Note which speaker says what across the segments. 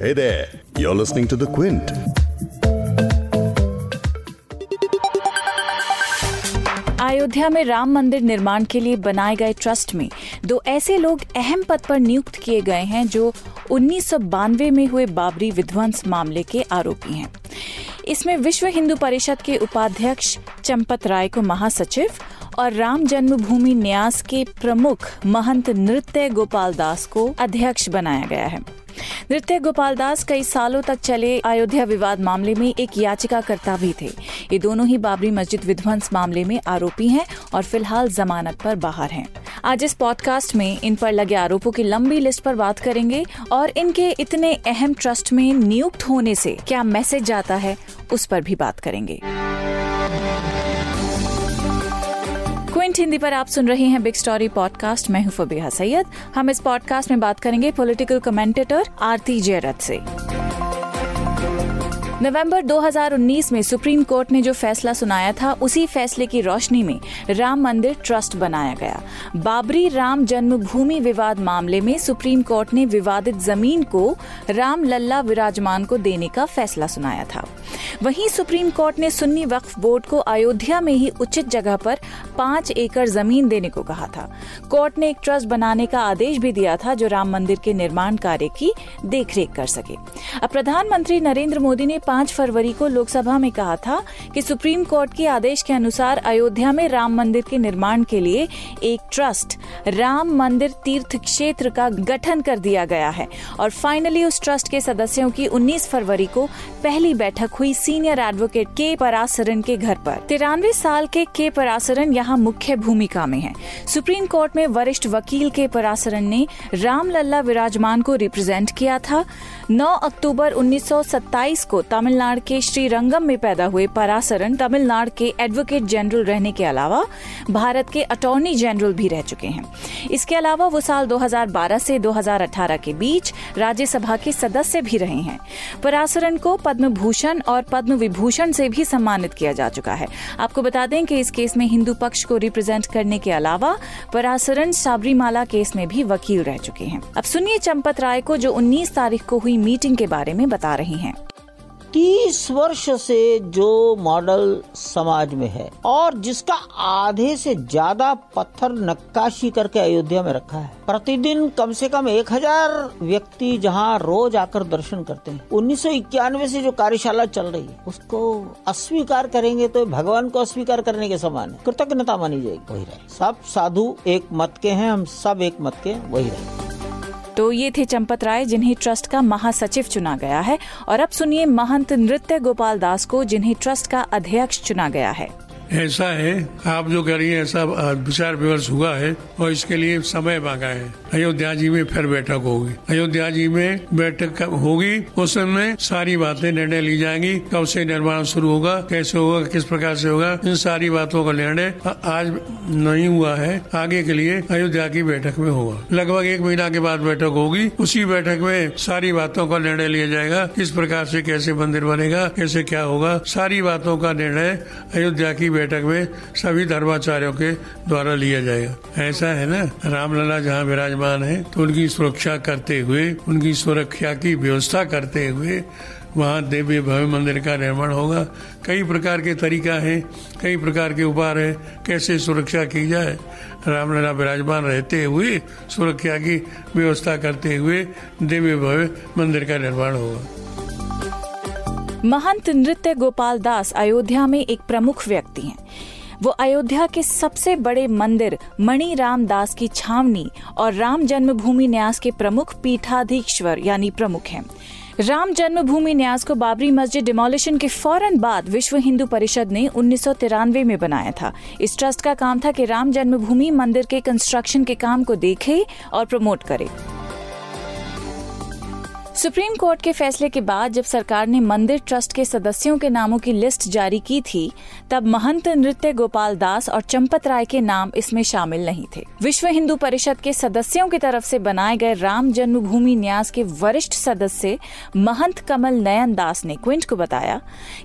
Speaker 1: Hey there, you're listening to The Quint.
Speaker 2: Ayodhya में राम मंदिर निर्माण के लिए बनाए गए ट्रस्ट में दो ऐसे लोग अहम पद पर नियुक्त किए गए हैं जो उन्नीस सौ बानवे में हुए बाबरी विध्वंस मामले के आरोपी हैं इसमें विश्व हिंदू परिषद के उपाध्यक्ष चंपत राय को महासचिव और राम जन्मभूमि न्यास के प्रमुख महंत नृत्य गोपाल दास को अध्यक्ष बनाया गया है नृत्य गोपाल दास कई सालों तक चले अयोध्या विवाद मामले में एक याचिकाकर्ता भी थे। ये दोनों ही बाबरी मस्जिद विध्वंस मामले में आरोपी हैं और फ़िलहाल जमानत पर बाहर हैं। आज इस पॉडकास्ट में इन पर लगे आरोपों की लंबी लिस्ट पर बात करेंगे और इनके इतने अहम ट्रस्ट में नियुक्त होने से क्या मैसेज जाता है, उस पर भी बात करेंगे। क्विंट हिंदी पर आप सुन रहे हैं बिग स्टोरी पॉडकास्ट। मैं हूँ फबीहा सैयद। हम इस पॉडकास्ट में बात करेंगे पॉलिटिकल कमेंटेटर आरती जयरथ से। नवंबर 2019 में सुप्रीम कोर्ट ने जो फैसला सुनाया था, उसी फैसले की रोशनी में राम मंदिर ट्रस्ट बनाया गया। बाबरी राम जन्मभूमि विवाद मामले में सुप्रीम कोर्ट ने विवादित ज़मीन को राम लल्ला विराजमान को देने का फैसला सुनाया था। वहीं सुप्रीम कोर्ट ने सुन्नी वक्फ बोर्ड को अयोध्या में ही उचित जगह पर पाँच एकड़ ज़मीन देने को कहा था। कोर्ट ने एक ट्रस्ट बनाने का आदेश भी दिया था जो राम मंदिर के निर्माण कार्य की देखरेख कर सके। अब प्रधानमंत्री नरेंद्र मोदी ने पाँच फरवरी को लोकसभा में कहा था कि सुप्रीम कोर्ट के आदेश के अनुसार अयोध्या में राम मंदिर के निर्माण के लिए एक ट्रस्ट, राम मंदिर तीर्थ क्षेत्र का गठन कर दिया गया है। और फाइनली उस ट्रस्ट के सदस्यों की 19 फरवरी को पहली बैठक हुई सीनियर एडवोकेट के परासरन के घर पर तिरानवे साल के के परासरन यहाँ मुख्य भूमिका में हैं। सुप्रीम कोर्ट में वरिष्ठ वकील के परासरन ने राम लल्ला विराजमान को रिप्रेजेंट किया था 9 अक्टूबर 1927 को तमिलनाडु के श्रीरंगम में पैदा हुए परासरन तमिलनाडु के एडवोकेट जनरल रहने के अलावा भारत के अटॉर्नी जनरल भी रह चुके हैं। इसके अलावा वो साल 2012 से 2018 के बीच राज्यसभा के सदस्य भी रहे हैं। परासरन को पद्म भूषण और पद्म विभूषण से भी सम्मानित किया जा चुका है। आपको बता दें कि इस केस में हिंदू पक्ष को रिप्रेजेंट करने के अलावा परासरन साबरीमाला केस में भी वकील रह चुके हैं। अब सुनिए चंपत राय को, जो 19 तारीख को हुई मीटिंग के बारे में बता रही हैं।
Speaker 3: तीस वर्ष से जो मॉडल समाज में है और जिसका आधे से ज़्यादा पत्थर नक्काशी करके अयोध्या में रखा है। प्रतिदिन कम से कम एक हज़ार व्यक्ति जहाँ रोज आकर दर्शन करते हैं। उन्नीस सौ इक्यानवे से जो कार्यशाला चल रही है, उसको अस्वीकार करेंगे तो भगवान को अस्वीकार करने के समान है। कृतज्ञता मानी जाएगी, वही रहे। सब साधु एक मत के हैं, हम सब एक मत के वही रहे।
Speaker 2: तो ये थे चंपत राय, जिन्हें ट्रस्ट का महासचिव चुना गया है। और अब सुनिए महंत नृत्य गोपाल दास को, जिन्हें ट्रस्ट का अध्यक्ष चुना गया है।
Speaker 4: ऐसा है, आप जो है ऐसा विचार विमर्श हुआ है और इसके लिए समय मांगा है। अयोध्या जी में फिर बैठक होगी। अयोध्या जी में बैठक होगी, उस समय सारी बातें निर्णय ली जाएँगी। कब से निर्माण शुरू होगा, कैसे होगा, किस प्रकार से होगा, इन सारी बातों का निर्णय आज नहीं हुआ है। आगे के लिए अयोध्या की बैठक में होगा। लगभग एक महीना के बाद बैठक होगी। उसी बैठक में सारी बातों का निर्णय लिया जाएगा। किस प्रकार से कैसे मंदिर बनेगा, कैसे क्या होगा, सारी बातों का निर्णय अयोध्या की बैठक में सभी धर्माचार्यों के द्वारा लिया जाएगा। ऐसा है ना? रामलला जहाँ विराजमान है तो उनकी सुरक्षा करते हुए, उनकी सुरक्षा की व्यवस्था करते हुए, वहाँ देवी भव्य मंदिर का निर्माण होगा। कई प्रकार के तरीका है, कई प्रकार के उपाय है, कैसे सुरक्षा की जाए? रामलला विराजमान रहते हुए, सुरक्षा की व्यवस्था करते हुए देवी भव्य मंदिर का निर्माण होगा।
Speaker 2: महंत नृत्य गोपाल दास अयोध्या में एक प्रमुख व्यक्ति हैं। वो अयोध्या के सबसे बड़े मंदिर मणि राम दास की छावनी और राम जन्मभूमि न्यास के प्रमुख पीठाधीश्वर यानी प्रमुख हैं। राम जन्मभूमि न्यास को बाबरी मस्जिद डिमोलिशन के फ़ौरन बाद विश्व हिंदू परिषद ने उन्नीस सौ तिरानवे में बनाया था। इस ट्रस्ट का काम था कि राम जन्मभूमि मंदिर के कंस्ट्रक्शन के काम को देखे और प्रमोट करे। सुप्रीम कोर्ट के फैसले के बाद जब सरकार ने मंदिर ट्रस्ट के सदस्यों के नामों की लिस्ट जारी की थी, तब महंत नृत्य गोपाल दास और चंपत राय के नाम इसमें शामिल नहीं थे। विश्व हिंदू परिषद के सदस्यों की तरफ़ से बनाए गए राम जन्मभूमि न्यास के वरिष्ठ सदस्य महंत कमल नयन दास ने क्विंट को बताया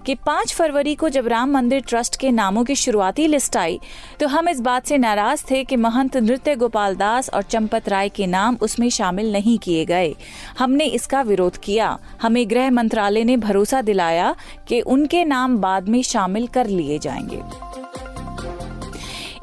Speaker 2: कि 5 फरवरी को जब राम मंदिर ट्रस्ट के नामों की शुरुआती लिस्ट आई तो हम इस बात से नाराज़ थे कि महंत नृत्य गोपाल दास और चंपत राय के नाम उसमें शामिल नहीं किए गए। हमने इसका विरोध किया। हमें गृह मंत्रालय ने भरोसा दिलाया कि उनके नाम बाद में शामिल कर लिए जाएँगे।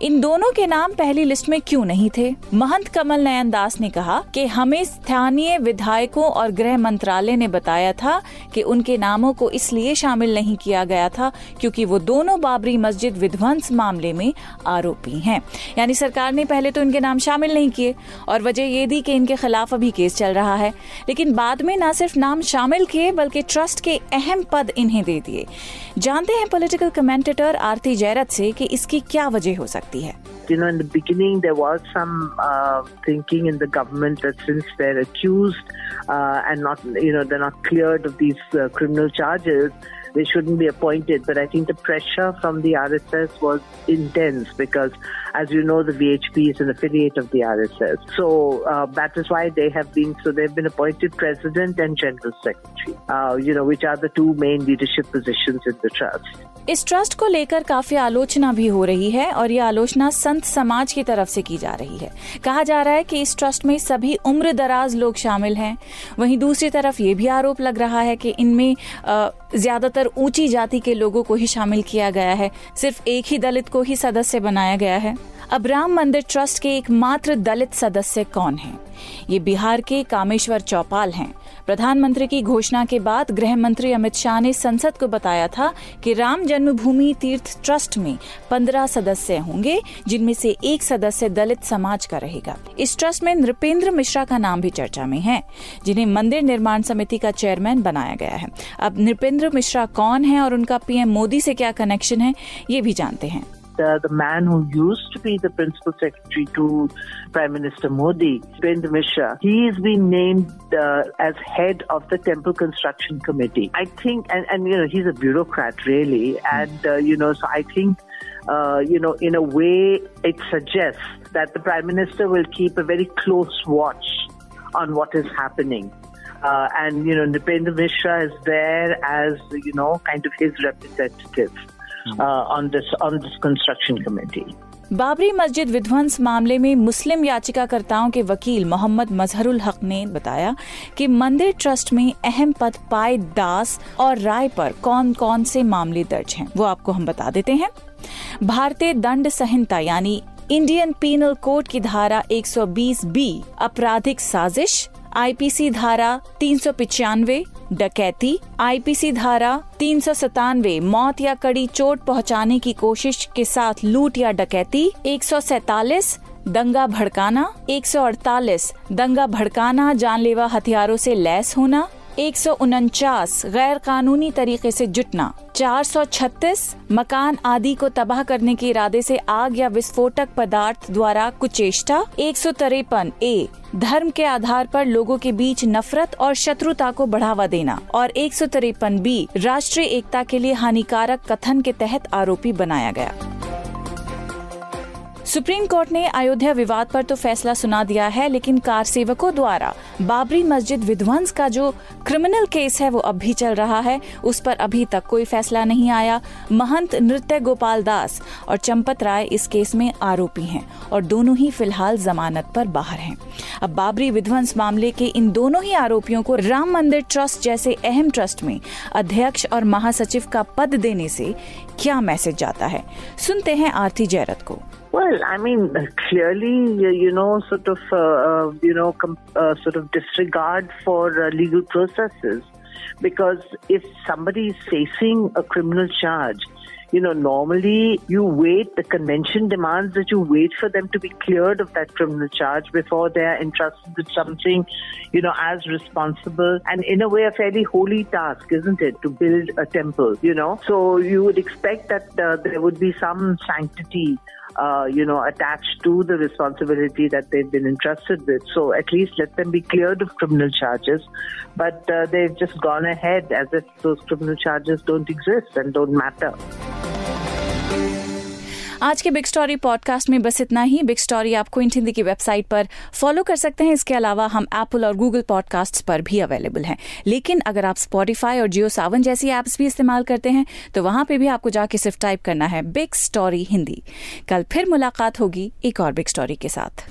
Speaker 2: इन दोनों के नाम पहली लिस्ट में क्यों नहीं थे? महंत कमल नयन दास ने कहा कि हमें स्थानीय विधायकों और गृह मंत्रालय ने बताया था कि उनके नामों को इसलिए शामिल नहीं किया गया था क्योंकि वो दोनों बाबरी मस्जिद विध्वंस मामले में आरोपी हैं। यानी सरकार ने पहले तो इनके नाम शामिल नहीं किए और वजह ये दी कि इनके खिलाफ अभी केस चल रहा है। लेकिन बाद में न सिर्फ़ नाम शामिल किए, बल्कि ट्रस्ट के अहम पद इन्हें दे दिए। जानते हैं पॉलिटिकल कमेंटेटर आरती जैरत से कि इसकी क्या वजह हो सकती है।
Speaker 5: You know, in the beginning, there was some uh, thinking in the government that since they're accused uh, and not, you know, they're not cleared of these uh, criminal charges, they shouldn't be appointed. But I think the pressure from the RSS was intense because, as you know, the VHP is an affiliate of the RSS. So uh, that is why they have been, so they've been appointed president and general secretary, uh, you know, which are the two main leadership positions in the trust.
Speaker 2: इस trust को लेकर काफी आलोचना भी हो रही है और ये आलोचना संत समाज की तरफ से की जा रही है कहा जा रहा है कि इस ट्रस्ट में सभी उम्र दराज लोग शामिल हैं वहीं दूसरी तरफ ये भी आरोप लग रहा है कि इनमें ज्यादातर ऊँची जाति के लोगों को ही शामिल किया गया है। सिर्फ़ एक ही दलित को ही सदस्य बनाया गया है। अब राम मंदिर ट्रस्ट के एकमात्र दलित सदस्य कौन हैं? ये बिहार के कामेश्वर चौपाल हैं। प्रधानमंत्री की घोषणा के बाद गृह मंत्री अमित शाह ने संसद को बताया था कि राम जन्मभूमि तीर्थ ट्रस्ट में पंद्रह सदस्य होंगे, जिनमें से एक सदस्य दलित समाज का रहेगा। इस ट्रस्ट में नृपेंद्र मिश्रा का नाम भी चर्चा में है, जिन्हें मंदिर निर्माण समिति का चेयरमैन बनाया गया है। अब नृपेंद्र मिश्रा कौन है और उनका पीएम मोदी से क्या कनेक्शन है, ये भी जानते हैं।
Speaker 5: The man who used to be the principal secretary to Prime Minister Modi, Bind Mishra, he's been named uh, as head of the Temple Construction Committee. I think, and, and you know, he's a bureaucrat really, and uh, you know, so I think. Uh, you know, in a way, it suggests that the Prime Minister will keep a very close watch on what is happening. Uh, and, you know, Nipendra Mishra is there as, you know, kind of his representative. On this on this construction committee
Speaker 2: Babri Masjid विध्वंस मामले में मुस्लिम याचिकाकर्ताओं के वकील मोहम्मद मजहरुल हक ने बताया कि मंदिर ट्रस्ट में अहम पद पाए दास और राय पर कौन कौन से मामले दर्ज हैं वो आपको हम बता देते हैं। भारतीय दंड संहिता यानी इंडियन पीनल कोड की धारा 120 बी आपराधिक साजिश आईपीसी धारा तीन सौ पिचानवे डकैती, आईपीसी धारा तीन सौ सतानवे, मौत या कड़ी चोट पहुँचाने की कोशिश के साथ लूट या डकैती, एक सौ सैतालीस, दंगा भड़काना, एक सौ अड़तालीस, दंगा भड़काना, जानलेवा हथियारों से लैस होना एक सौ उनचास गैर कानूनी तरीके से जुटना 436 मकान आदि को तबाह करने के इरादे से आग या विस्फोटक पदार्थ द्वारा कुचेष्टा, एक सौ तिरपन ए, धर्म के आधार पर लोगों के बीच नफरत और शत्रुता को बढ़ावा देना और एक सौ तिरपन बी, राष्ट्रीय एकता के लिए हानिकारक कथन के तहत आरोपी बनाया गया। सुप्रीम कोर्ट ने अयोध्या विवाद पर तो फैसला सुना दिया है, लेकिन कार सेवकों द्वारा बाबरी मस्जिद विध्वंस का जो क्रिमिनल केस है, वो अब भी चल रहा है। उस पर अभी तक कोई फैसला नहीं आया। महंत नृत्य गोपाल दास और चंपत राय इस केस में आरोपी हैं और दोनों ही फ़िलहाल जमानत पर बाहर हैं। अब बाबरी विध्वंस मामले के इन दोनों ही आरोपियों को राम मंदिर ट्रस्ट जैसे अहम ट्रस्ट में अध्यक्ष और महासचिव का पद देने से क्या मैसेज जाता है? सुनते हैं आरती जैरत को।
Speaker 5: Well, I mean, clearly, you know, sort of, uh, uh, you know, com- uh, sort of disregard for uh, legal processes. Because if somebody is facing a criminal charge, you know, normally you wait, the convention demands that you wait for them to be cleared of that criminal charge before they are entrusted with something, you know, as responsible and in a way a fairly holy task, isn't it, to build a temple, you know? So you would expect that uh, there would be some sanctity uh, you know, attached to the responsibility that they've been entrusted with. So at least let them be cleared of criminal charges. But uh, they've just gone ahead as if those criminal charges don't exist and don't matter.
Speaker 2: आज के big story podcast में बस इतना ही। Big story आप क्विंट हिंदी की website पर follow कर सकते हैं। इसके अलावा हम एप्पल और गूगल पॉडकास्ट पर भी अवेलेबल हैं। लेकिन अगर आप स्पॉटीफाई और जियो सावन जैसी एप्स भी इस्तेमाल करते हैं तो वहाँ पर भी आपको जाके सिर्फ़ टाइप करना है बिग स्टोरी हिंदी। कल फिर मुलाकात होगी एक और बिग स्टोरी के साथ।